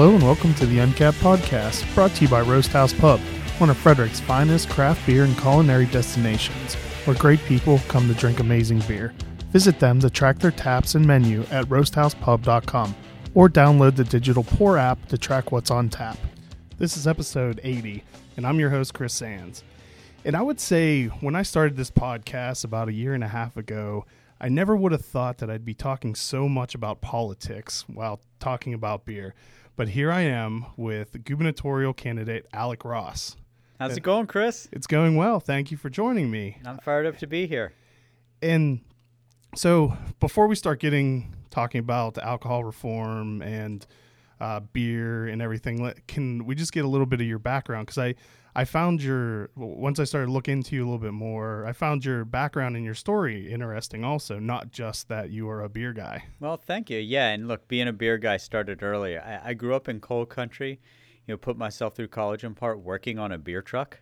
Hello and welcome to the Uncapped Podcast, brought to you by Roast House Pub, one of Frederick's finest craft beer and culinary destinations, where great people come to drink amazing beer. Visit them to track their taps and menu at roasthousepub.com or download the digital pour app to track what's on tap. This is episode 80, and I'm your host, Chris Sands. And I would say when I started this podcast about a year and a half ago, I never would have thought that I'd be talking so much about politics while talking about beer. But here I am with gubernatorial candidate Alec Ross. How's it going, Chris? It's going well. Thank you for joining me. I'm fired up to be here. And so, before we start getting talking about alcohol reform and uh, beer and everything, can we just get a little bit of your background? Because I I found your once I started looking into you a little bit more, I found your background and your story interesting also, not just that you are a beer guy. Well, thank you. Yeah, and look, being a beer guy started early. I, I grew up in coal country, you know, put myself through college in part working on a beer truck.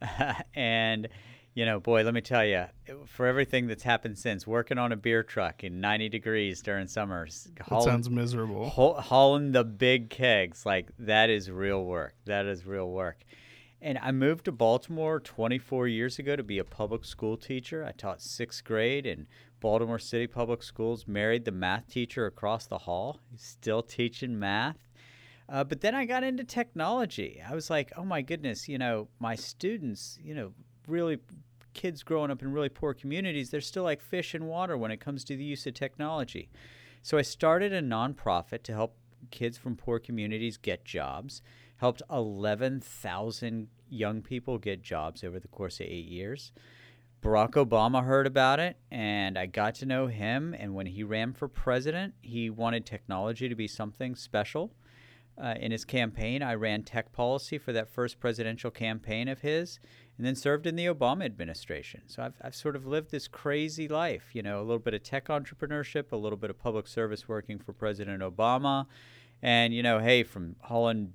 and you know, boy, let me tell you, for everything that's happened since, working on a beer truck in 90 degrees during summers, that sounds miserable. hauling the big kegs, like that is real work. That is real work. And I moved to Baltimore 24 years ago to be a public school teacher. I taught sixth grade in Baltimore City Public Schools, married the math teacher across the hall. He's still teaching math. Uh, but then I got into technology. I was like, oh my goodness, you know, my students, you know, really kids growing up in really poor communities, they're still like fish in water when it comes to the use of technology. So I started a nonprofit to help kids from poor communities get jobs helped 11,000 young people get jobs over the course of eight years. Barack Obama heard about it, and I got to know him. And when he ran for president, he wanted technology to be something special. Uh, in his campaign, I ran tech policy for that first presidential campaign of his, and then served in the Obama administration. So I've, I've sort of lived this crazy life, you know, a little bit of tech entrepreneurship, a little bit of public service working for President Obama. And, you know, hey, from hauling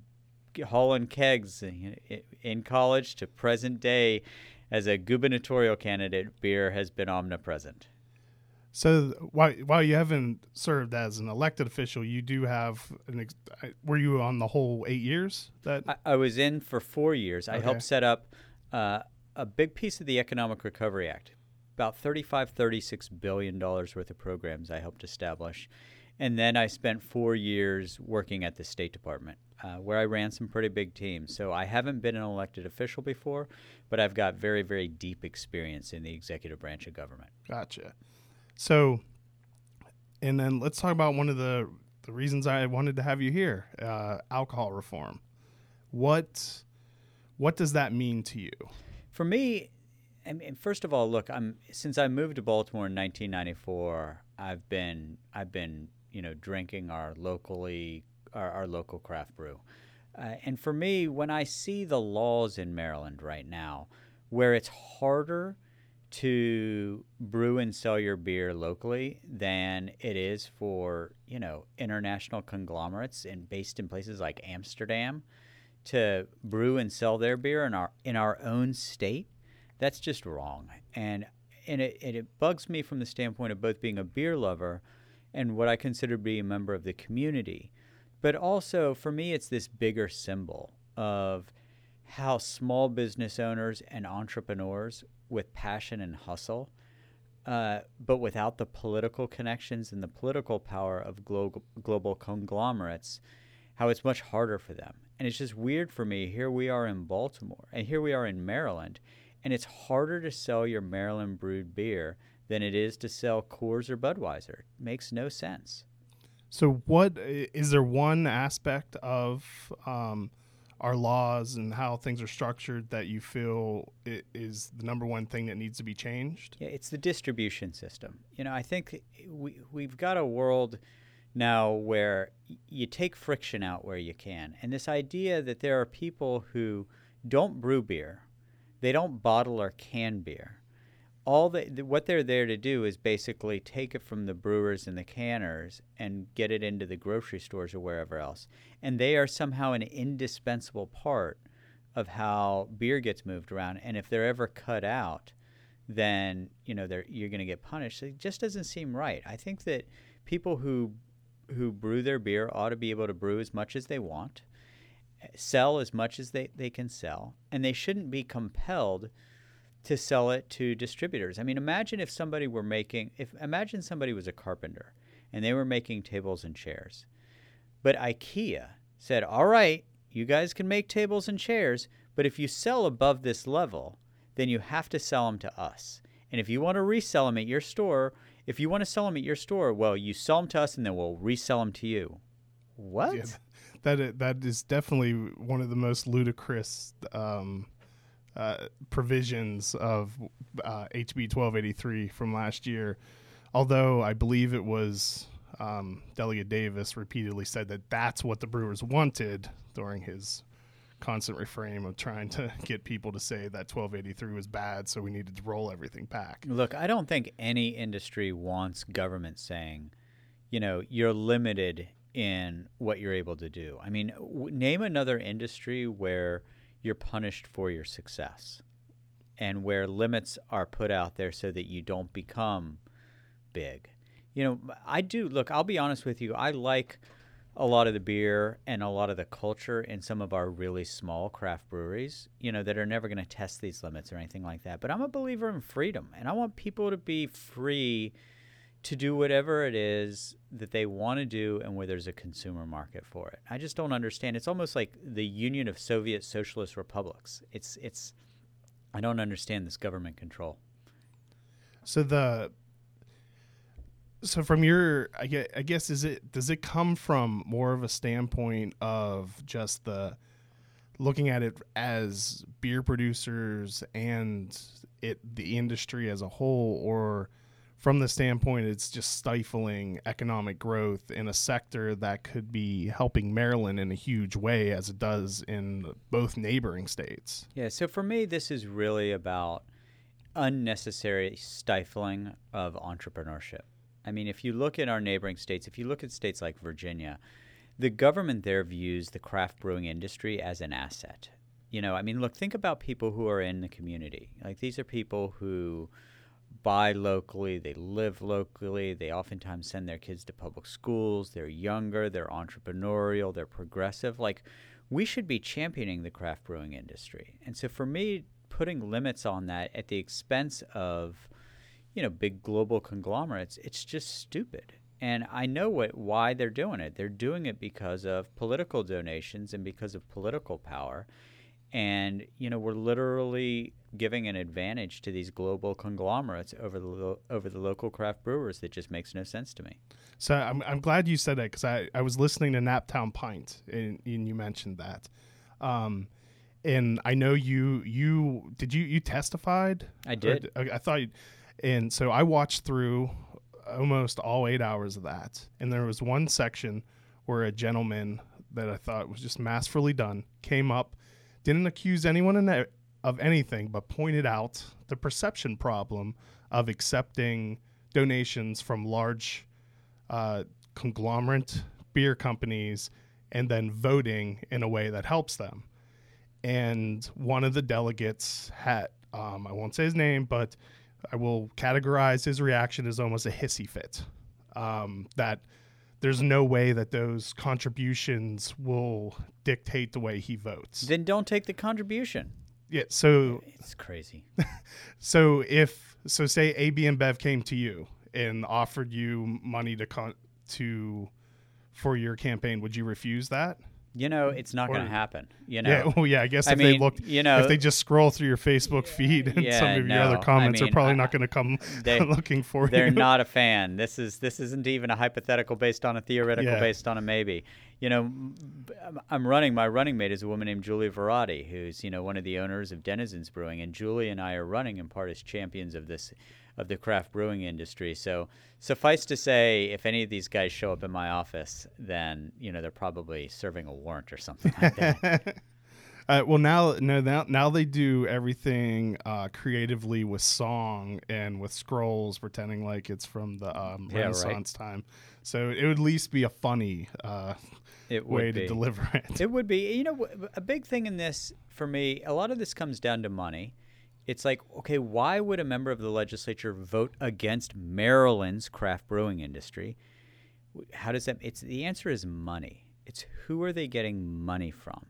hauling kegs in college to present day as a gubernatorial candidate, beer has been omnipresent. So while while you haven't served as an elected official, you do have an. Ex- were you on the whole eight years? That I, I was in for four years. I helped set up uh, a big piece of the Economic Recovery Act, about 35, 36 billion dollars worth of programs I helped establish, and then I spent four years working at the State Department uh, where I ran some pretty big teams. So I haven't been an elected official before, but I've got very, very deep experience in the executive branch of government. Gotcha. So, and then let's talk about one of the the reasons I wanted to have you here: uh, alcohol reform. What what does that mean to you? For me, I mean, first of all, look, I'm since I moved to Baltimore in 1994, I've been I've been you know drinking our locally our, our local craft brew. Uh, and for me, when I see the laws in Maryland right now, where it's harder to brew and sell your beer locally than it is for you know international conglomerates and based in places like Amsterdam to brew and sell their beer in our in our own state, that's just wrong. And and it, and it bugs me from the standpoint of both being a beer lover and what I consider to be a member of the community but also, for me, it's this bigger symbol of how small business owners and entrepreneurs with passion and hustle, uh, but without the political connections and the political power of global, global conglomerates, how it's much harder for them. And it's just weird for me. Here we are in Baltimore, and here we are in Maryland, and it's harder to sell your Maryland brewed beer than it is to sell Coors or Budweiser. It makes no sense. So, what is there one aspect of um, our laws and how things are structured that you feel is the number one thing that needs to be changed? Yeah, it's the distribution system. You know, I think we we've got a world now where you take friction out where you can, and this idea that there are people who don't brew beer, they don't bottle or can beer, all the, what they're there to do is basically take it from the brewers and the canners and get it into the grocery stores or wherever else. And they are somehow an indispensable part of how beer gets moved around. And if they're ever cut out, then you know they're you're going to get punished. It just doesn't seem right. I think that people who who brew their beer ought to be able to brew as much as they want, sell as much as they, they can sell, and they shouldn't be compelled to sell it to distributors. I mean, imagine if somebody were making if imagine somebody was a carpenter and they were making tables and chairs. But IKEA said, "All right, you guys can make tables and chairs, but if you sell above this level, then you have to sell them to us. And if you want to resell them at your store, if you want to sell them at your store, well, you sell them to us and then we'll resell them to you." What? Yeah, that that is definitely one of the most ludicrous um, uh, provisions of uh, HB 1283 from last year. Although I believe it was um, Delegate Davis repeatedly said that that's what the Brewers wanted during his constant refrain of trying to get people to say that 1283 was bad, so we needed to roll everything back. Look, I don't think any industry wants government saying, you know, you're limited in what you're able to do. I mean, w- name another industry where you're punished for your success and where limits are put out there so that you don't become big. You know, I do look, I'll be honest with you, I like a lot of the beer and a lot of the culture in some of our really small craft breweries, you know, that are never going to test these limits or anything like that. But I'm a believer in freedom and I want people to be free to do whatever it is that they want to do and where there's a consumer market for it. I just don't understand. It's almost like the Union of Soviet Socialist Republics. It's it's I don't understand this government control. So the so from your I guess, I guess is it does it come from more of a standpoint of just the looking at it as beer producers and it the industry as a whole or from the standpoint it's just stifling economic growth in a sector that could be helping Maryland in a huge way as it does in both neighboring states. Yeah, so for me this is really about unnecessary stifling of entrepreneurship. I mean, if you look at our neighboring states, if you look at states like Virginia, the government there views the craft brewing industry as an asset. You know, I mean, look, think about people who are in the community. Like these are people who buy locally, they live locally, they oftentimes send their kids to public schools, they're younger, they're entrepreneurial, they're progressive. Like, we should be championing the craft brewing industry. And so for me, putting limits on that at the expense of, you know, big global conglomerates, it's just stupid. And I know what why they're doing it. They're doing it because of political donations and because of political power and you know we're literally giving an advantage to these global conglomerates over the lo- over the local craft brewers that just makes no sense to me. So I'm I'm glad you said that because I, I was listening to Naptown Pint and, and you mentioned that, um, and I know you you did you you testified? I did. Or, I thought, and so I watched through almost all eight hours of that, and there was one section where a gentleman that I thought was just masterfully done came up didn't accuse anyone of anything, but pointed out the perception problem of accepting donations from large uh, conglomerate beer companies and then voting in a way that helps them. And one of the delegates had, um, I won't say his name, but I will categorize his reaction as almost a hissy fit. Um, that there's no way that those contributions will dictate the way he votes. Then don't take the contribution. Yeah, so it's crazy. so if so, say AB InBev came to you and offered you money to con- to for your campaign, would you refuse that? You know, it's not going to happen. You know. Yeah. Oh, yeah. I guess if mean, they look, you know, if they just scroll through your Facebook feed and yeah, some of no, your other comments I mean, are probably I, not going to come they, looking for they're you. They're not a fan. This is this isn't even a hypothetical based on a theoretical yeah. based on a maybe. You know, I'm running. My running mate is a woman named Julia Verratti, who's you know one of the owners of Denizens Brewing, and Julie and I are running in part as champions of this of the craft brewing industry. So suffice to say, if any of these guys show up in my office, then you know they're probably serving a warrant or something like that. Uh, well, now, no, now, now they do everything uh, creatively with song and with scrolls, pretending like it's from the um, yeah, Renaissance right. time. So it would at least be a funny uh, way be. to deliver it. It would be. You know, a big thing in this for me. A lot of this comes down to money it's like, okay, why would a member of the legislature vote against Maryland's craft brewing industry? how does that? It's the answer is money. It's who are they getting money from,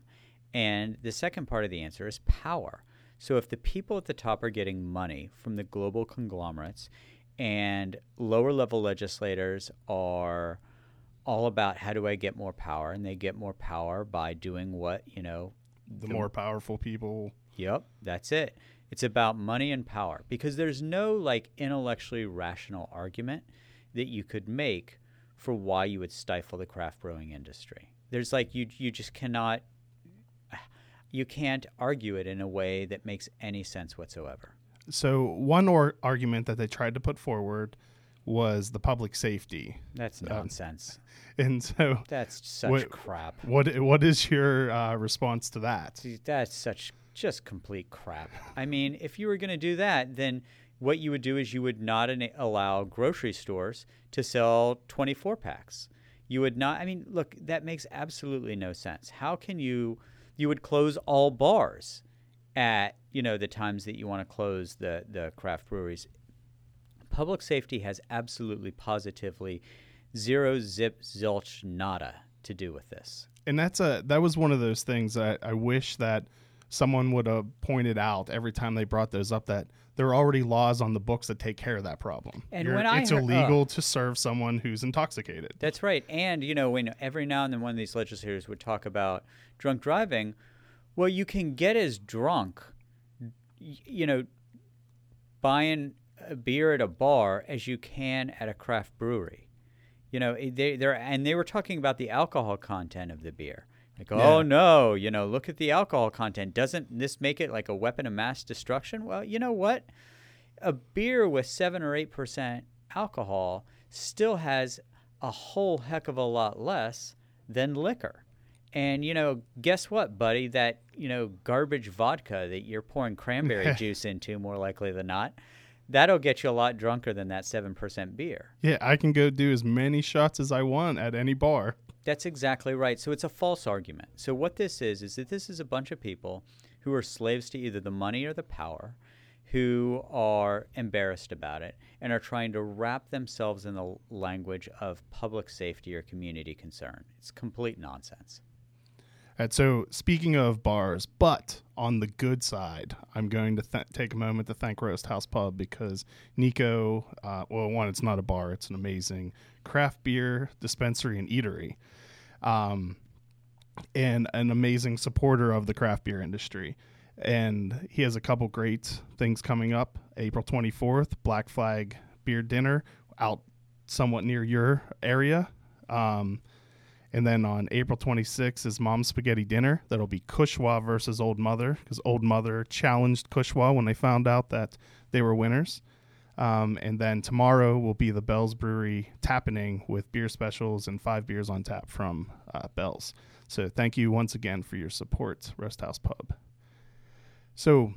and the second part of the answer is power. So if the people at the top are getting money from the global conglomerates, and lower level legislators are all about how do I get more power, and they get more power by doing what you know. The, the more powerful people. Yep, that's it. It's about money and power because there's no like intellectually rational argument that you could make for why you would stifle the craft brewing industry. There's like you you just cannot you can't argue it in a way that makes any sense whatsoever. So one or- argument that they tried to put forward was the public safety. That's nonsense. Um, and so that's such what, crap. What what is your uh, response to that? That's such just complete crap. I mean, if you were going to do that, then what you would do is you would not allow grocery stores to sell 24 packs. You would not, I mean, look, that makes absolutely no sense. How can you, you would close all bars at, you know, the times that you want to close the, the craft breweries. Public safety has absolutely positively zero zip zilch nada to do with this. And that's a, that was one of those things that I wish that someone would have pointed out every time they brought those up that there are already laws on the books that take care of that problem. And You're, when I it's heard, illegal uh, to serve someone who's intoxicated. That's right. And you know, when every now and then one of these legislators would talk about drunk driving, well, you can get as drunk, you know, buying a beer at a bar as you can at a craft brewery. You know, they they're and they were talking about the alcohol content of the beer. Like, oh no, you know, look at the alcohol content. Doesn't this make it like a weapon of mass destruction? Well, you know what? A beer with seven or eight percent alcohol still has a whole heck of a lot less than liquor. And you know, guess what, buddy? That you know, garbage vodka that you're pouring cranberry juice into, more likely than not, that'll get you a lot drunker than that seven percent beer. Yeah, I can go do as many shots as I want at any bar. That's exactly right. So it's a false argument. So what this is is that this is a bunch of people who are slaves to either the money or the power, who are embarrassed about it and are trying to wrap themselves in the language of public safety or community concern. It's complete nonsense. And so, speaking of bars, but on the good side, I'm going to th- take a moment to thank Roast House Pub because Nico, uh, well, one, it's not a bar, it's an amazing craft beer dispensary and eatery, um, and an amazing supporter of the craft beer industry. And he has a couple great things coming up. April 24th, Black Flag Beer Dinner out somewhat near your area. Um, and then on April 26th is Mom's Spaghetti Dinner. That'll be Kushwa versus Olde Mother because Olde Mother challenged Kushwa when they found out that they were winners. Um, and then tomorrow will be the Bell's Brewery Tappening with beer specials and five beers on tap from uh, Bell's. So thank you once again for your support, Roast House Pub. So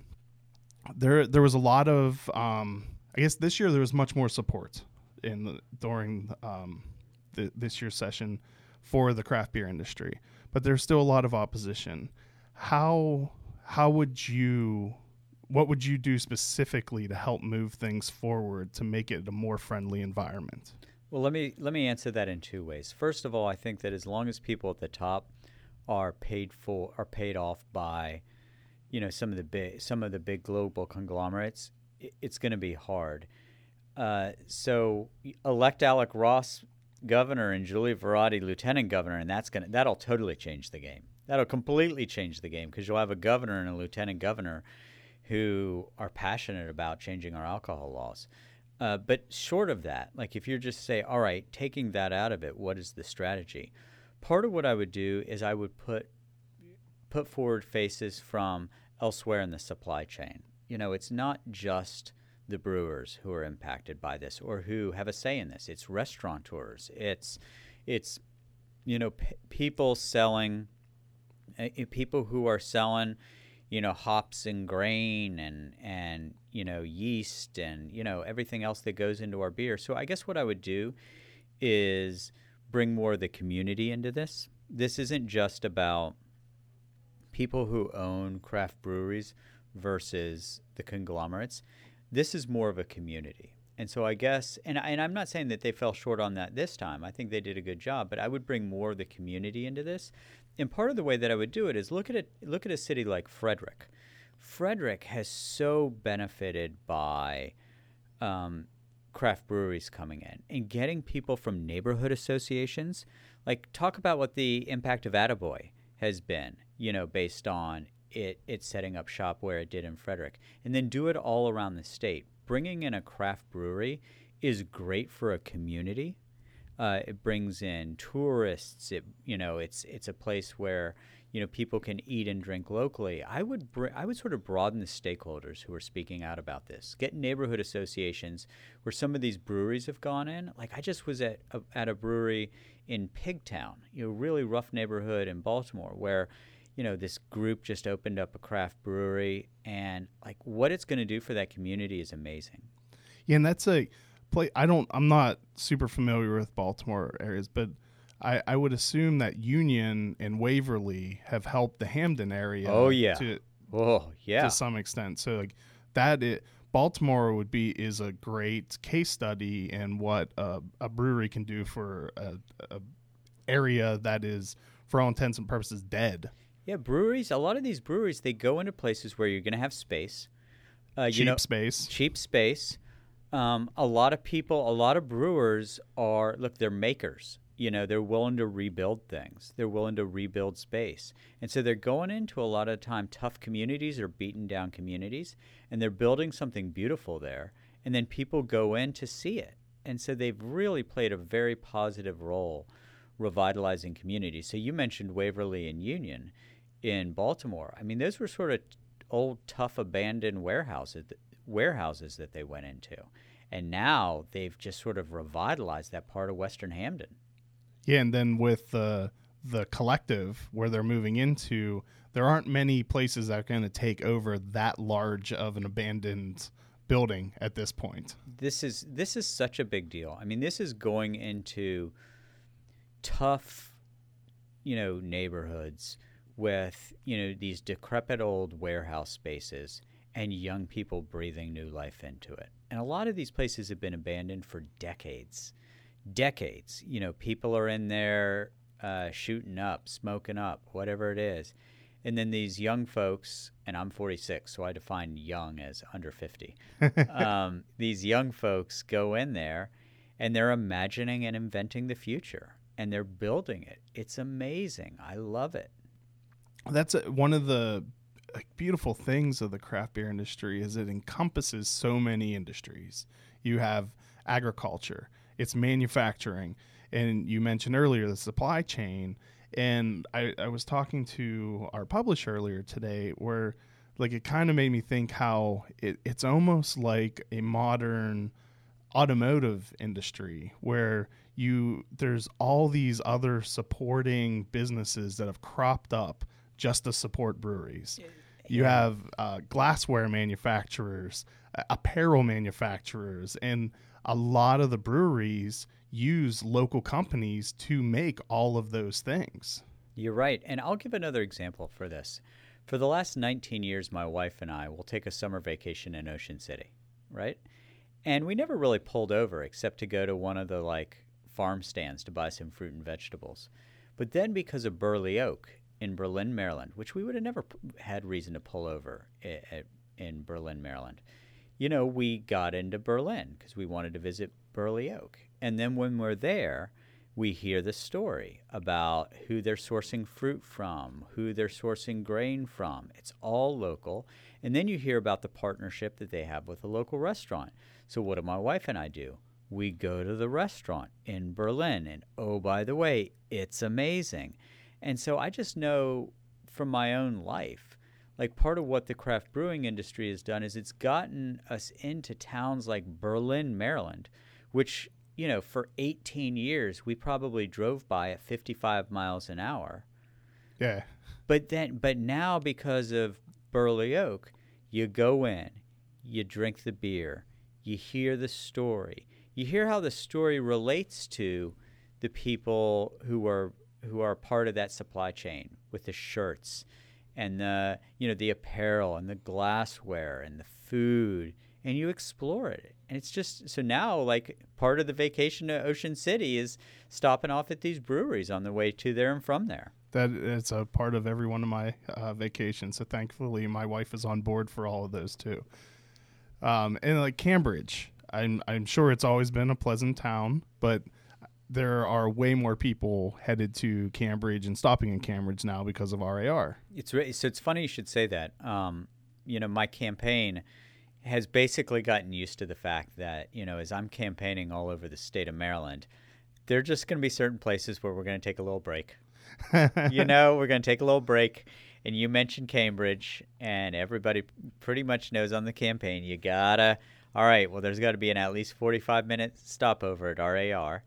there, there was a lot of, um, I guess this year there was much more support in the, during um, the, this year's session for the craft beer industry, but there's still a lot of opposition. How how would you what would you do specifically to help move things forward to make it a more friendly environment? Well, let me let me answer that in two ways. First of all, I think that as long as people at the top are paid for are paid off by you know some of the big some of the big global conglomerates, it, it's going to be hard. Uh, so elect Alec Ross governor and Julie Verratti lieutenant governor, and that's gonna that'll totally change the game. That'll completely change the game because you'll have a governor and a lieutenant governor who are passionate about changing our alcohol laws. Uh, but short of that, like if you're just say, all right, taking that out of it, what is the strategy? Part of what I would do is I would put put forward faces from elsewhere in the supply chain. You know, it's not just the brewers who are impacted by this or who have a say in this. It's restaurateurs. It's it's you know p- people selling uh, people who are selling you know hops and grain and and you know yeast and you know everything else that goes into our beer. So I guess what I would do is bring more of the community into this. This isn't just about people who own craft breweries versus the conglomerates this is more of a community. And so I guess, and, and I'm not saying that they fell short on that this time. I think they did a good job, but I would bring more of the community into this. And part of the way that I would do it is look at it, look at a city like Frederick. Frederick has so benefited by um, craft breweries coming in and getting people from neighborhood associations. Like, talk about what the impact of Attaboy has been, you know, based on it, it setting up shop where it did in Frederick. And then do it all around the state. Bringing in a craft brewery is great for a community. Uh, it brings in tourists. It, you know, it's it's a place where you know people can eat and drink locally. I would br- I would sort of broaden the stakeholders who are speaking out about this. Get neighborhood associations where some of these breweries have gone in. Like I just was at a, at a brewery in Pigtown, you know, really rough neighborhood in Baltimore, where you know this group just opened up a craft brewery, and like what it's going to do for that community is amazing. Yeah, and that's a play. I don't. I'm not super familiar with Baltimore areas, but I, I would assume that Union and Waverly have helped the Hampden area. Oh yeah. To, oh yeah. To some extent, so like that. It Baltimore would be is a great case study in what a, a brewery can do for a, a area that is, for all intents and purposes, dead. Yeah, breweries. A lot of these breweries they go into places where you're going to have space. Uh, cheap you know, space. Cheap space. Um, a lot of people, a lot of brewers are look. They're makers. You know, they're willing to rebuild things. They're willing to rebuild space, and so they're going into a lot of time tough communities or beaten down communities, and they're building something beautiful there. And then people go in to see it, and so they've really played a very positive role revitalizing communities. So you mentioned Waverly and Union in Baltimore. I mean, those were sort of old, tough, abandoned warehouses warehouses that they went into, and now they've just sort of revitalized that part of Western Hampden. Yeah, and then with the the collective where they're moving into, there aren't many places that are going to take over that large of an abandoned building at this point. This is this is such a big deal. I mean, this is going into tough, you know, neighborhoods with you know these decrepit old warehouse spaces and young people breathing new life into it. And a lot of these places have been abandoned for decades. Decades. You know, people are in there uh, shooting up, smoking up, whatever it is. And then these young folks, and I'm 46, so I define young as under 50. um, these young folks go in there and they're imagining and inventing the future and they're building it. It's amazing. I love it. That's a, one of the like, beautiful things of the craft beer industry is it encompasses so many industries. You have agriculture, it's manufacturing, and you mentioned earlier the supply chain. And I, I was talking to our publisher earlier today where like it kind of made me think how it, it's almost like a modern automotive industry where you there's all these other supporting businesses that have cropped up just to support breweries. You have uh, glassware manufacturers, apparel manufacturers, and a lot of the breweries use local companies to make all of those things. You're right. And I'll give another example for this. For the last 19 years, my wife and I will take a summer vacation in Ocean City, right? And we never really pulled over except to go to one of the like farm stands to buy some fruit and vegetables. But then because of Burley Oak in Berlin, Maryland, which we would have never had reason to pull over in Berlin, Maryland, you know, we got into Berlin because we wanted to visit Burley Oak. And then when we're there, we hear the story about who they're sourcing fruit from, who they're sourcing grain from. It's all local. And then you hear about the partnership that they have with a local restaurant. So, what do my wife and I do? We go to the restaurant in Berlin, and oh, by the way, it's amazing. And so, I just know from my own life, like part of what the craft brewing industry has done is it's gotten us into towns like Berlin, Maryland, which, you know, for 18 years, we probably drove by at 55 miles an hour. Yeah. But then, but now because of Burley Oak, you go in, you drink the beer, you hear the story. You hear how the story relates to the people who are who are part of that supply chain with the shirts and the you know the apparel and the glassware and the food and you explore it. And it's just so now, like part of the vacation to Ocean City is stopping off at these breweries on the way to there and from there. That it's a part of every one of my uh, vacations. So thankfully, my wife is on board for all of those too. Um, and like Cambridge, I'm I'm sure it's always been a pleasant town, but there are way more people headed to Cambridge and stopping in Cambridge now because of RAR. It's re- so it's funny you should say that. Um, you know, my campaign has basically gotten used to the fact that you know, as I'm campaigning all over the state of Maryland, there are just going to be certain places where we're going to take a little break. you know, we're going to take a little break. And you mentioned Cambridge, and everybody pretty much knows on the campaign you gotta. All right, well, there's got to be an at least 45 minute stopover at RAR.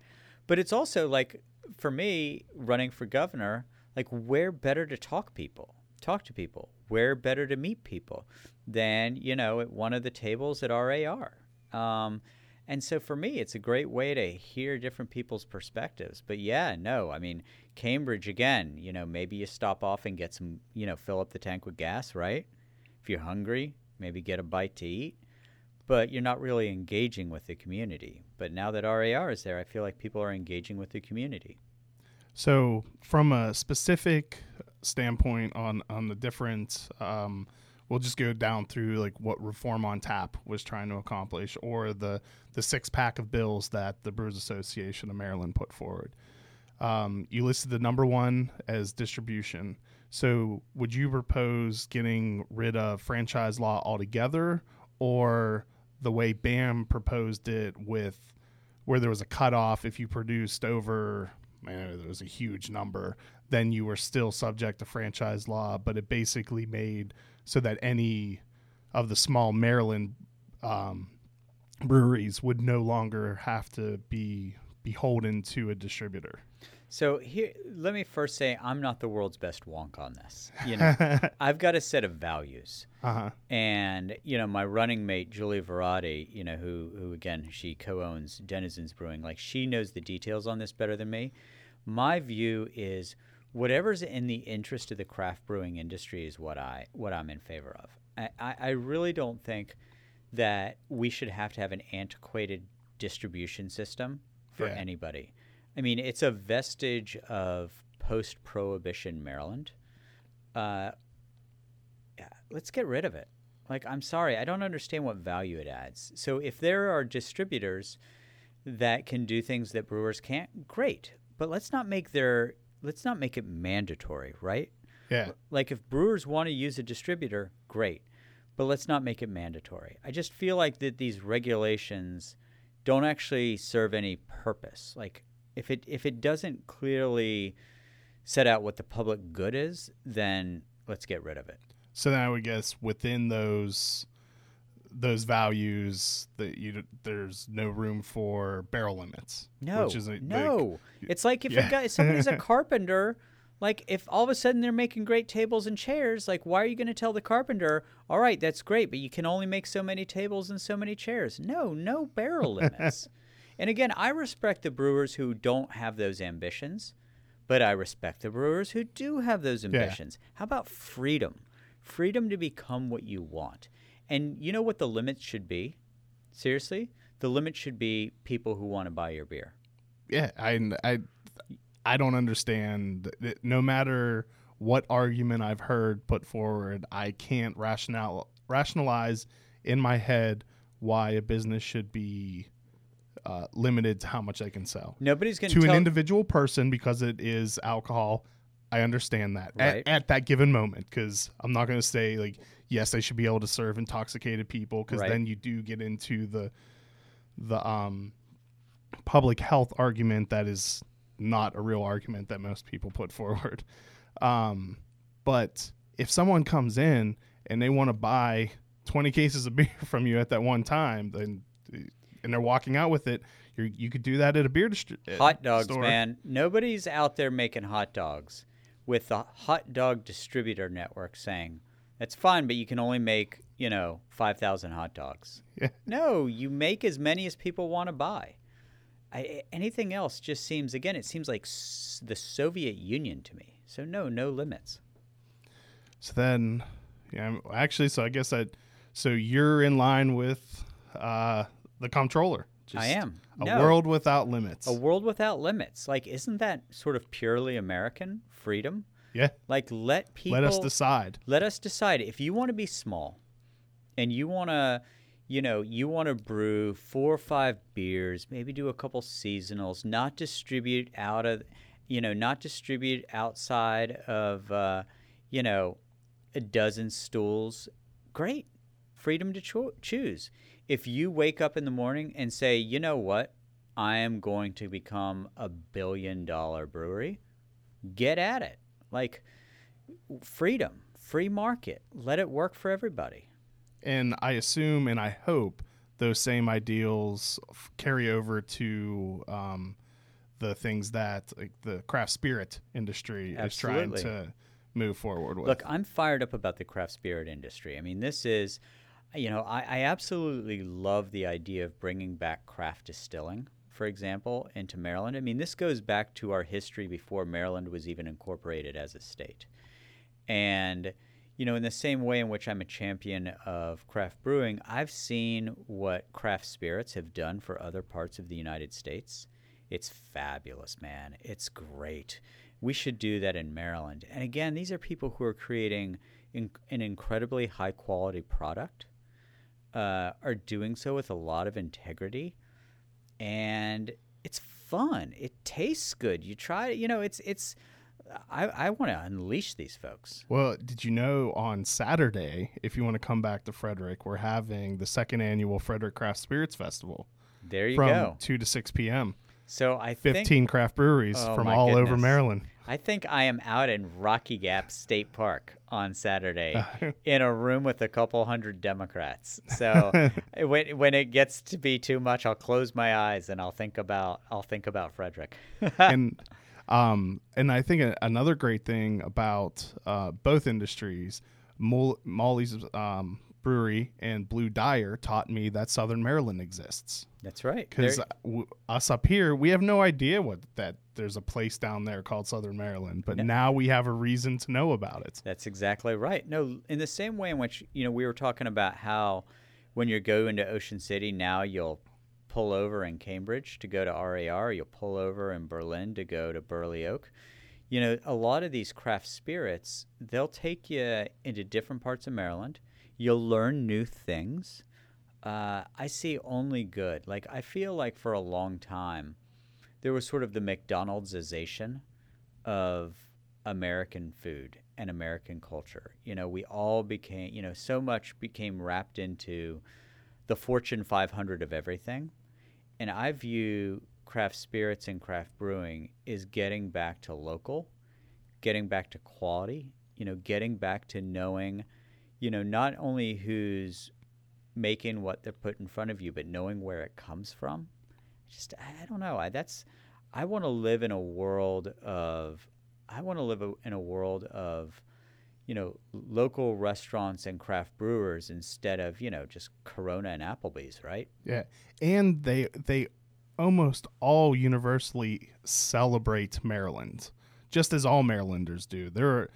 But it's also like, for me, running for governor, like, where better to talk people, talk to people? Where better to meet people than, you know, at one of the tables at RAR? Um, and so for me, it's a great way to hear different people's perspectives. But yeah, no, I mean, Cambridge, again, you know, maybe you stop off and get some, you know, fill up the tank with gas, right? If you're hungry, maybe get a bite to eat. But you're not really engaging with the community. But now that RAR is there, I feel like people are engaging with the community. So, from a specific standpoint on on the different um, we'll just go down through like what Reform on Tap was trying to accomplish, or the the six pack of bills that the Brewers Association of Maryland put forward. Um, you listed the number one as distribution. So, would you propose getting rid of franchise law altogether, or the way BAM proposed it with where there was a cutoff if you produced over, man, there was a huge number, then you were still subject to franchise law, but it basically made so that any of the small Maryland um, breweries would no longer have to be beholden to a distributor. So here, let me first say I'm not the world's best wonk on this. You know, I've got a set of values, uh-huh. and you know, my running mate Julie Verratti, you know, who who again she co-owns Denizens Brewing, like she knows the details on this better than me. My view is whatever's in the interest of the craft brewing industry is what I what I'm in favor of. I, I really don't think that we should have to have an antiquated distribution system for Yeah. anybody. I mean, it's a vestige of post-prohibition Maryland. Uh, yeah, let's get rid of it. Like, I'm sorry, I don't understand what value it adds. So, if there are distributors that can do things that brewers can't, great. But let's not make their let's not make it mandatory, right? Yeah. Like if brewers want to use a distributor, great. But let's not make it mandatory. I just feel like that these regulations don't actually serve any purpose. Like if it if it doesn't clearly set out what the public good is, then let's get rid of it. So then I would guess within those those values that you there's no room for barrel limits. No, which is a, no. it's like if Yeah. a guy, somebody's a carpenter, like if all of a sudden they're making great tables and chairs, like why are you going to tell the carpenter, all right, that's great, but you can only make so many tables and so many chairs? No, no barrel limits. and again, I respect the brewers who don't have those ambitions, but I respect the brewers who do have those ambitions. How about freedom? Freedom to become what you want. And you know what the limits should be? Seriously? The limit should be people who want to buy your beer. yeah, I I I don't understand no matter what argument I've heard put forward, I can't rational rationalize in my head why a business should be uh, limited to how much they can sell. Nobody's going to tell an individual person because it is alcohol. I understand that Right. at, at that given moment because I'm not going to say like yes they should be able to serve intoxicated people because Right. then you do get into the the um public health argument that is not a real argument that most people put forward. Um, but if someone comes in and they want to buy 20 cases of beer from you at that one time, then and they're walking out with it, you you could do that at a beer distri- uh, hot dogs, store. man. Nobody's out there making hot dogs with the hot dog distributor network saying that's fine, but you can only make you know five thousand hot dogs. Yeah. No, you make as many as people want to buy. I, anything else just seems again, it seems like s- the Soviet Union to me. So no, no limits. So then, yeah, I'm- actually, so I guess that So you're in line with uh, the comptroller. I am. A No. world without limits. A world without limits. Like, isn't that sort of purely American freedom? yeah. Like, let people Let us decide. let us decide if you want to be small and you want to you know you want to brew four or five beers maybe do a couple seasonals not distribute out of you know not distribute outside of uh, you know a dozen stools great freedom to cho- choose if you wake up in the morning and say you know what i am going to become a billion dollar brewery get at it like freedom, free market. Let it work for everybody. And I assume and I hope those same ideals f- carry over to um, the things that like, the craft spirit industry Absolutely. is trying to move forward with. Look, I'm fired up about the craft spirit industry. I mean, this is, you know, I, I absolutely love the idea of bringing back craft distilling, for example, into Maryland. I mean, this goes back to our history before Maryland was even incorporated as a state. And, you know, in the same way in which I'm a champion of craft brewing, I've seen what craft spirits have done for other parts of the United States. It's fabulous, man. It's great. We should do that in Maryland. And again, these are people who are creating in, an incredibly high quality product, uh, are doing so with a lot of integrity, and it's fun. It tastes good. You try it, you know, it's, it's, I, I want to unleash these folks. Well, did you know on Saturday, if you want to come back to Frederick, we're having the second annual Frederick Craft Spirits Festival There you from go. 2 to 6 p.m. So I 15 think craft breweries Oh, from all over. Maryland. I think I am out in Rocky Gap State Park on Saturday in a room with a couple hundred Democrats. So when when it gets to be too much, I'll close my eyes and I'll think about I'll think about Frederick. and um, and I think a, another great thing about uh, both industries, Mully's um, brewery and Blue Dyer taught me that Southern Maryland exists. That's right. Because There- uh, w- us up here, we have no idea what that there's a place down there called Southern Maryland, but now we have a reason to know about it. That's exactly right. No, in the same way in which you know we were talking about how when you go into Ocean City now you'll pull over in Cambridge to go to RAR, you'll pull over in Berlin to go to Burley Oak. You know, a lot of these craft spirits, they'll take you into different parts of Maryland. You'll learn new things. Uh, I see only good. Like I feel like for a long time, there was sort of the McDonald'sization of American food and American culture. You know, we all became, you know, so much became wrapped into the Fortune 500 of everything. And I view craft spirits and craft brewing is getting back to local, getting back to quality, you know, getting back to knowing, you know, not only who's making what they're put in front of you, but knowing where it comes from. Just, I don't know. I, that's, I want to live in a world of, I want to live in a world of, you know, local restaurants and craft brewers instead of, you know, just Corona and Applebee's, right? Yeah, and they they almost all universally celebrate Maryland, just as all Marylanders do. There are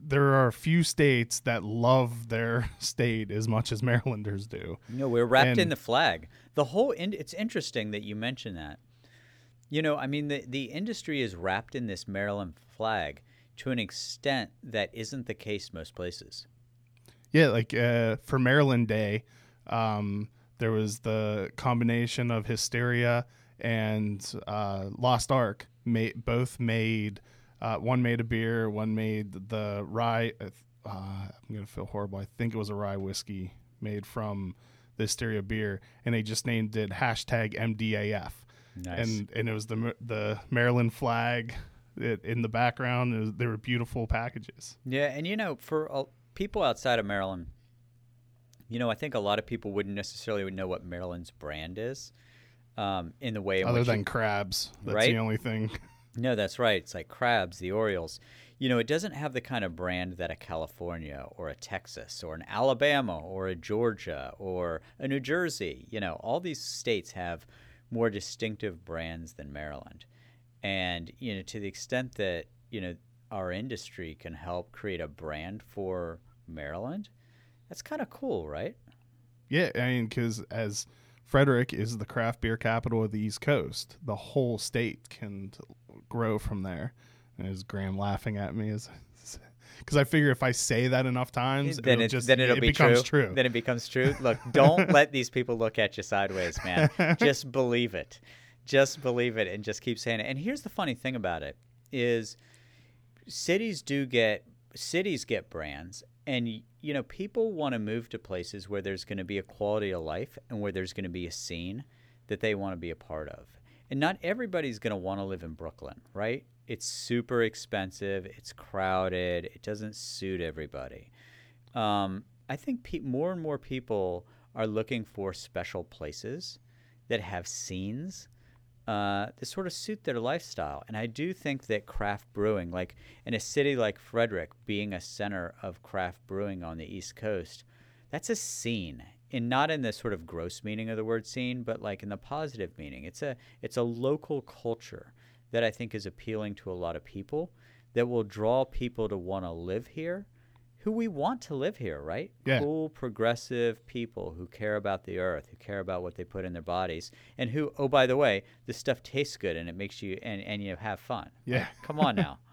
there are a few states that love their state as much as Marylanders do. You know, we're wrapped in the flag. The whole, in, it's interesting that you mention that. You know, I mean, the, the industry is wrapped in this Maryland flag to an extent that isn't the case most places. Yeah, like uh, for Maryland Day, um, there was the combination of Hysteria and uh, Lost Ark. Ma- both made uh, one made a beer, one made the rye. Uh, I'm gonna feel horrible. I think it was a rye whiskey made from the Hysteria beer, and they just named it hashtag MDAF. Nice. And and it was the the Maryland flag it, in the background. Was, they were beautiful packages. Yeah, and you know, for uh, people outside of Maryland, you know, I think a lot of people wouldn't necessarily know what Maryland's brand is. Um, in the way in Other than it- crabs, that's Right? the only thing. No, that's right. It's like crabs, the Orioles. You know, it doesn't have the kind of brand that a California or a Texas or an Alabama or a Georgia or a New Jersey, you know, all these states have more distinctive brands than Maryland. And, you know, to the extent that, you know, our industry can help create a brand for Maryland, That's kind of cool, right? Yeah, I mean, because as Frederick is the craft beer capital of the East Coast, the whole state can grow from there. And is Graham laughing at me as because I figure if I say that enough times, then it'll it, just then it'll it be becomes true. true. Then it becomes true. Look, don't let these people look at you sideways, man. just believe it. Just believe it and just keep saying it. And here's the funny thing about it is cities do get cities get brands and you know people want to move to places where there's going to be a quality of life and where there's going to be a scene that they want to be a part of. And not everybody's going to want to live in Brooklyn, right? It's super expensive. It's crowded. It doesn't suit everybody. Um, I think pe- more and more people are looking for special places that have scenes uh, that sort of suit their lifestyle. And I do think that craft brewing, like in a city like Frederick, being a center of craft brewing on the East Coast, that's a scene. And not in the sort of gross meaning of the word scene, but like in the positive meaning. It's a it's a local culture that I think is appealing to a lot of people that will draw people to want to live here who we want to live here, right? Yeah. Cool, progressive people who care about the earth, who care about what they put in their bodies, and who, oh, by the way, this stuff tastes good and it makes you and, and you have fun. Yeah. Like, come on now.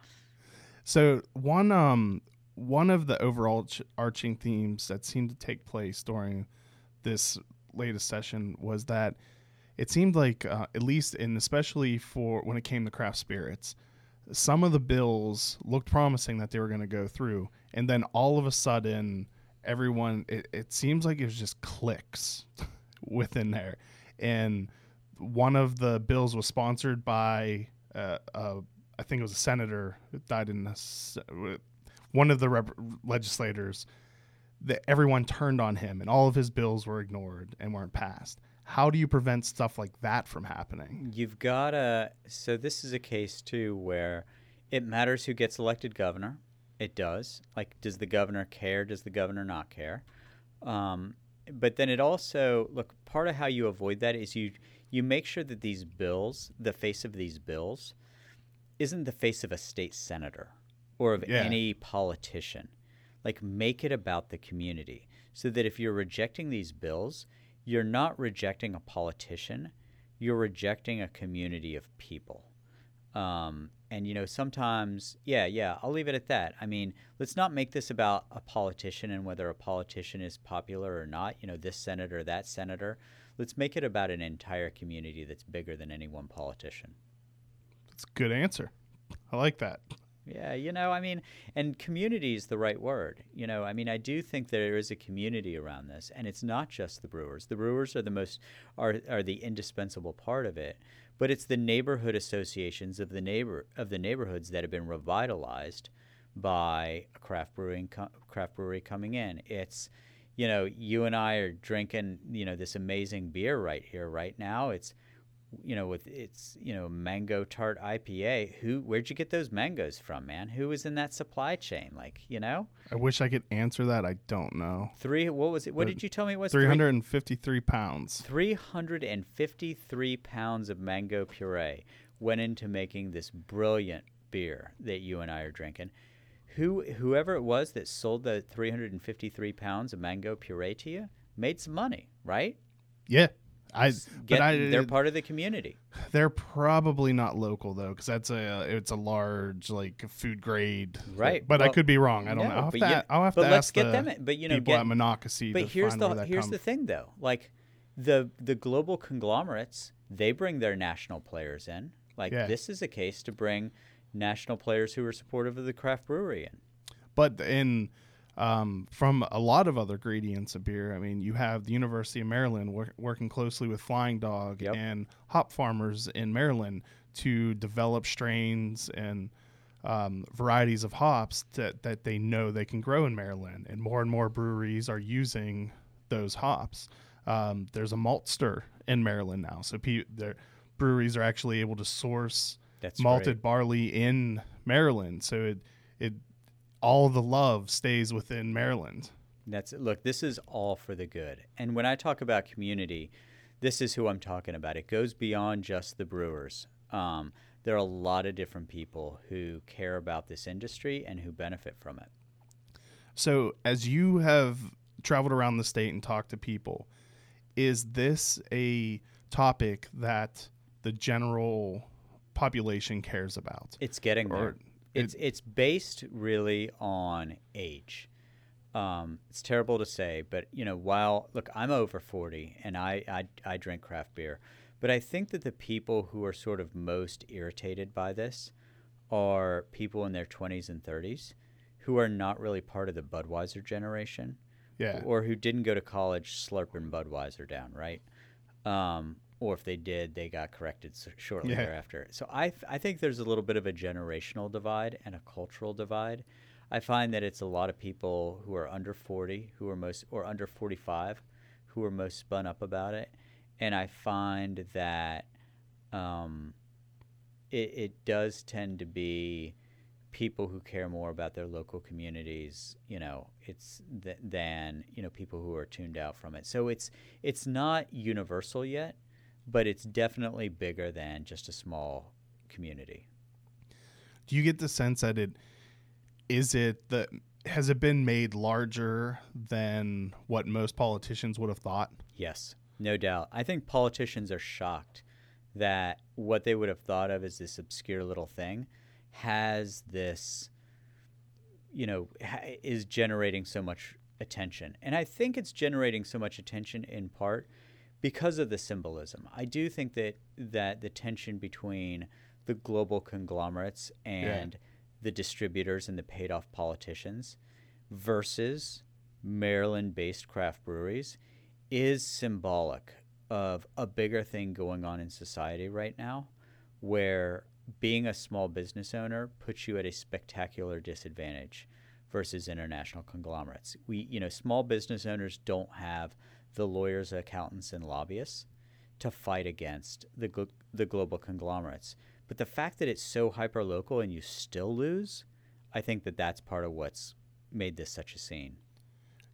So one um one of the overall arching themes that seemed to take place during this latest session was that it seemed like uh, at least and especially for when it came to craft spirits, some of the bills looked promising that they were going to go through, and then all of a sudden, everyone it, it seems like it was just clicks within there, and one of the bills was sponsored by uh, uh, I think it was a senator who died in this, one of the rep- legislators that everyone turned on him and all of his bills were ignored and weren't passed. How do you prevent stuff like that from happening? You've got to. So this is a case too where it matters who gets elected governor. It does. Like, does the governor care? Does the governor not care? Um, but then it also look. Part of how you avoid that is you you make sure that these bills, the face of these bills, isn't the face of a state senator or of Yeah. any politician. Like, make it about the community so that if you're rejecting these bills, you're not rejecting a politician, you're rejecting a community of people. Um, and, you know, sometimes, yeah, yeah, I'll leave it at that. I mean, let's not make this about a politician and whether a politician is popular or not, you know, this senator, that senator. Let's make it about an entire community that's bigger than any one politician. That's a good answer. I like that. Yeah, you know, I mean, and community is the right word. You know, I mean, I do think there is a community around this, and it's not just the brewers. The brewers are the most are are the indispensable part of it, but it's the neighborhood associations of the neighbor of the neighborhoods that have been revitalized by a craft brewing co- craft brewery coming in. It's you know, you and I are drinking, you know, this amazing beer right here, right now. It's you know, with its you know mango tart IPA. Who, where'd you get those mangoes from, man? Who was in that supply chain? Like, you know, I wish I could answer that. I don't know. three. What was it? What did you tell me it was? 353 pounds. Three hundred and fifty-three pounds of mango puree went into making this brilliant beer that you and I are drinking. Who, whoever it was that sold the 353 pounds of mango puree to you, made some money, right? Yeah. I Get, but I they're part of the community. they're probably not local though cuz that's a it's a large like food grade. Right. But I could be wrong. I don't no, know. I'll have but to, you- I'll have but to let's ask get the them in- but, you know, people get- at Monocacy But here's the here's the thing though. Like the the global conglomerates, they bring their national players in. Like Yeah. this is a case to bring national players who are supportive of the craft brewery in. But in um, from a lot of other gradients of beer, I mean, you have the University of Maryland wor- working closely with Flying Dog Yep. and hop farmers in Maryland to develop strains and um, varieties of hops that, that they know they can grow in Maryland. And more and more breweries are using those hops. Um, there's a maltster in Maryland now, so pe- breweries are actually able to source That's malted great. barley in Maryland. So it it all the love stays within Maryland. That's look, this is all for the good. And when I talk about community, this is who I'm talking about. It goes beyond just the brewers. Um, there are a lot of different people who care about this industry and who benefit from it. So as you have traveled around the state and talked to people. Is this a topic that the general population cares about? It's getting Or there. It's it's based really on age. Um, it's terrible to say, but you know, while look, I'm over 40 and I, I I drink craft beer, but I think that the people who are sort of most irritated by this are people in their 20s and 30s who are not really part of the Budweiser generation Yeah. or who didn't go to college slurping Budweiser down, right? Um, or if they did, they got corrected s- shortly Yeah. thereafter. So I, th- I think there's a little bit of a generational divide and a cultural divide. I find that it's a lot of people who are under 40, who are most, or under 45, who are most spun up about it. And I find that um, it, it does tend to be people who care more about their local communities, you know, it's th- than you know people who are tuned out from it. So it's it's not universal yet, but it's definitely bigger than just a small community. Do you get the sense that it is it the has it been made larger than what most politicians would have thought? Yes, no doubt. I think politicians are shocked that what they would have thought of as this obscure little thing has this, you know, ha- is generating so much attention. And I think it's generating so much attention in part because of the symbolism. I do think that that the tension between the global conglomerates and the distributors and the paid off politicians versus Maryland based craft breweries is symbolic of a bigger thing going on in society right now where being a small business owner puts you at a spectacular disadvantage versus international conglomerates. We, you know, small business owners don't have the lawyers, accountants, and lobbyists to fight against the gl- the global conglomerates. But the fact that it's so hyper local and you still lose, I think that that's part of what's made this such a scene.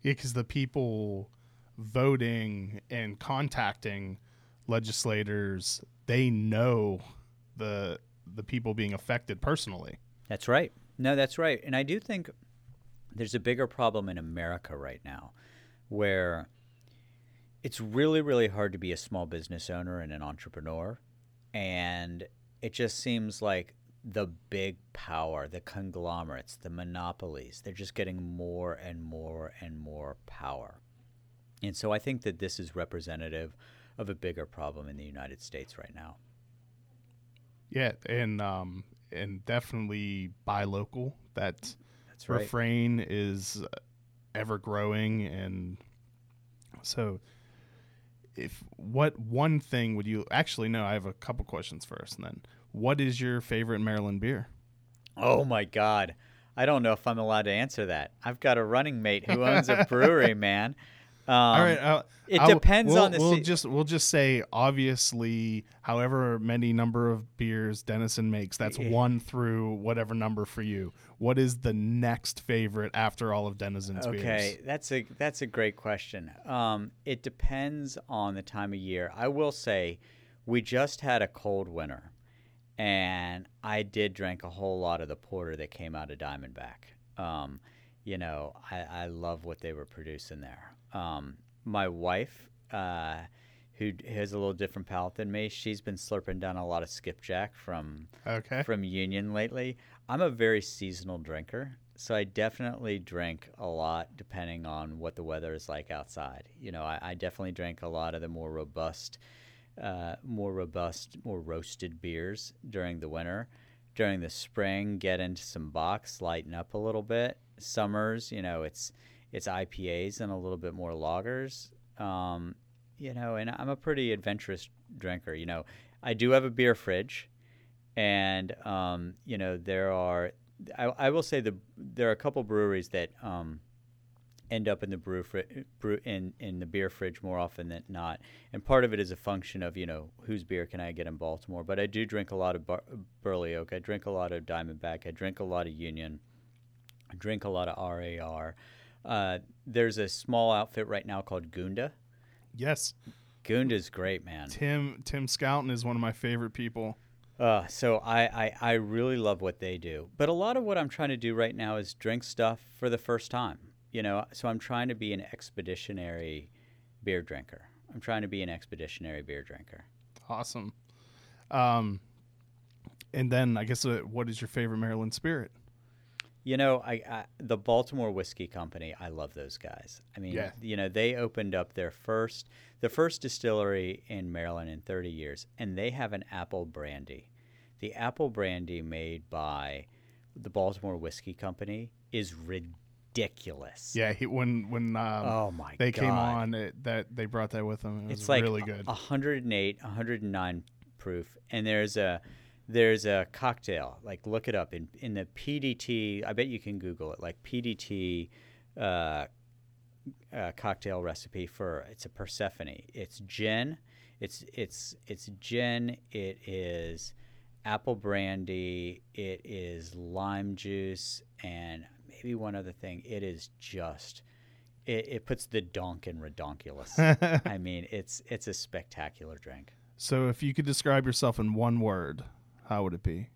Yeah, because the people voting and contacting legislators, they know the the people being affected personally. That's right. No, that's right. And I do think there's a bigger problem in America right now where it's really, really hard to be a small business owner and an entrepreneur. And it just seems like the big power, the conglomerates, the monopolies, they're just getting more and more and more power. And so I think that this is representative of a bigger problem in the United States right now. Yeah, and um and definitely buy local. That That's right. refrain is ever growing and so if what one thing would you actually no, I have a couple questions first and then what is your favorite Maryland beer? Oh my God. I don't know if I'm allowed to answer that. I've got a running mate who owns a brewery, man. Um, All right, I'll, it I'll- depends we'll, on the We'll se- just we'll just say obviously, however many number of beers Denizens makes, that's one through whatever number for you. What is the next favorite after all of Denizens' Okay, beers? Okay, that's a that's a great question. Um, it depends on the time of year. I will say, we just had a cold winter, and I did drink a whole lot of the porter that came out of Diamondback. Um, you know, I, I love what they were producing there. Um, my wife, uh, who has a little different palate than me, she's been slurping down a lot of skipjack from Okay. from Union lately. I'm a very seasonal drinker, so I definitely drink a lot depending on what the weather is like outside. You know, I, I definitely drink a lot of the more robust, uh, more robust, more roasted beers during the winter. During the spring, get into some bocks, lighten up a little bit. Summers, you know, it's it's IPAs and a little bit more lagers. Um, you know, and I'm a pretty adventurous drinker. You know, I do have a beer fridge and um, you know there are I, I will say the there are a couple breweries that um, end up in the brew, fri- brew in in the beer fridge more often than not, and part of it is a function of you know whose beer can I get in Baltimore. But I do drink a lot of Bar- Burley Oak. I drink a lot of Diamondback. I drink a lot of Union. I drink a lot of RAR. Uh, there's a small outfit right now called Gunda. Yes. Gunda's great, man. Tim Tim Scouten is one of my favorite people. Uh, so I, I, I really love what they do. But a lot of what I'm trying to do right now is drink stuff for the first time. You know, so I'm trying to be an expeditionary beer drinker. I'm trying to be an expeditionary beer drinker. Awesome. Um, and then I guess uh, what is your favorite Maryland spirit? You know, I, I the Baltimore Whiskey Company. I love those guys. I mean, Yeah. you know, they opened up their first the first distillery in Maryland in 30 years, and they have an apple brandy. The apple brandy made by the Baltimore Whiskey Company is ridiculous. Yeah, he, when when um, Oh my they god. came on, it, that they brought that with them. It was it's like really good. 108 109 proof and there's a there's a cocktail like look it up in in the pdt i bet you can google it like pdt uh, uh, cocktail recipe for it's a persephone. It's gin. It's it's it's gin. It is apple brandy. It is lime juice and maybe one other thing. It is just it, it puts the donk in redonkulous. I mean, it's it's a spectacular drink. so, if you could describe yourself in one word, how would it be?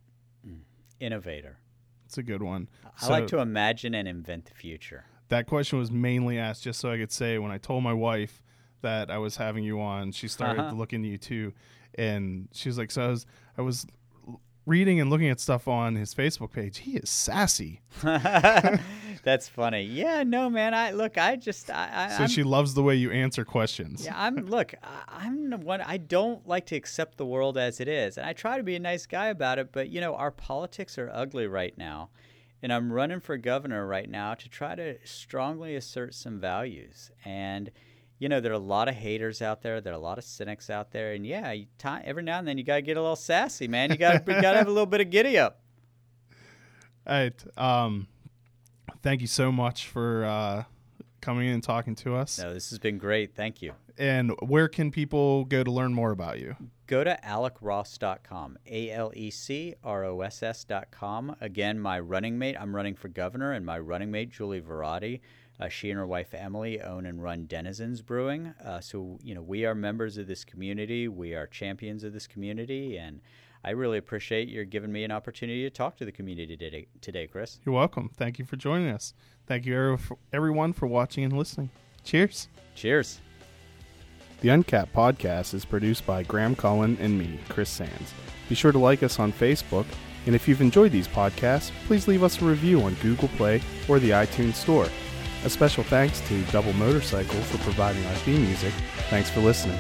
Innovator. It's a good one. I like to imagine and invent the future. That question was mainly asked just so I could say when I told my wife that I was having you on, she started Uh-huh. to look into you too, and she was like, "So I was, I was reading and looking at stuff on his Facebook page. He is sassy." That's funny. Yeah, no, man. I look. I just. I. I So I'm, she loves the way you answer questions. Yeah, I'm. Look, I- I'm the one. I don't like to accept the world as it is, and I try to be a nice guy about it. But you know, our politics are ugly right now, and I'm running for governor right now to try to strongly assert some values. And you know, there are a lot of haters out there. There are a lot of cynics out there, and yeah, you every now and then you gotta get a little sassy, man. You gotta you gotta have a little bit of giddy up. All right. Um, thank you so much for uh, coming in and talking to us. No, this has been great. Thank you. And where can people go to learn more about you? go to alecross.com E a-l-e-c-r-o-s-s.com again my running mate i'm running for governor and my running mate julie verratti uh, she and her wife emily own and run denizens brewing uh, so you know we are members of this community we are champions of this community and i really appreciate your giving me an opportunity to talk to the community today, today chris You're welcome. Thank you for joining us. Thank you, everyone, for watching and listening. Cheers. cheers The Uncapped podcast is produced by Graham Cullen and me, Chris Sands. Be sure to like us on Facebook, and if you've enjoyed these podcasts, please leave us a review on Google Play or the iTunes Store. A special thanks to Double Motorcycle for providing our theme music. Thanks for listening.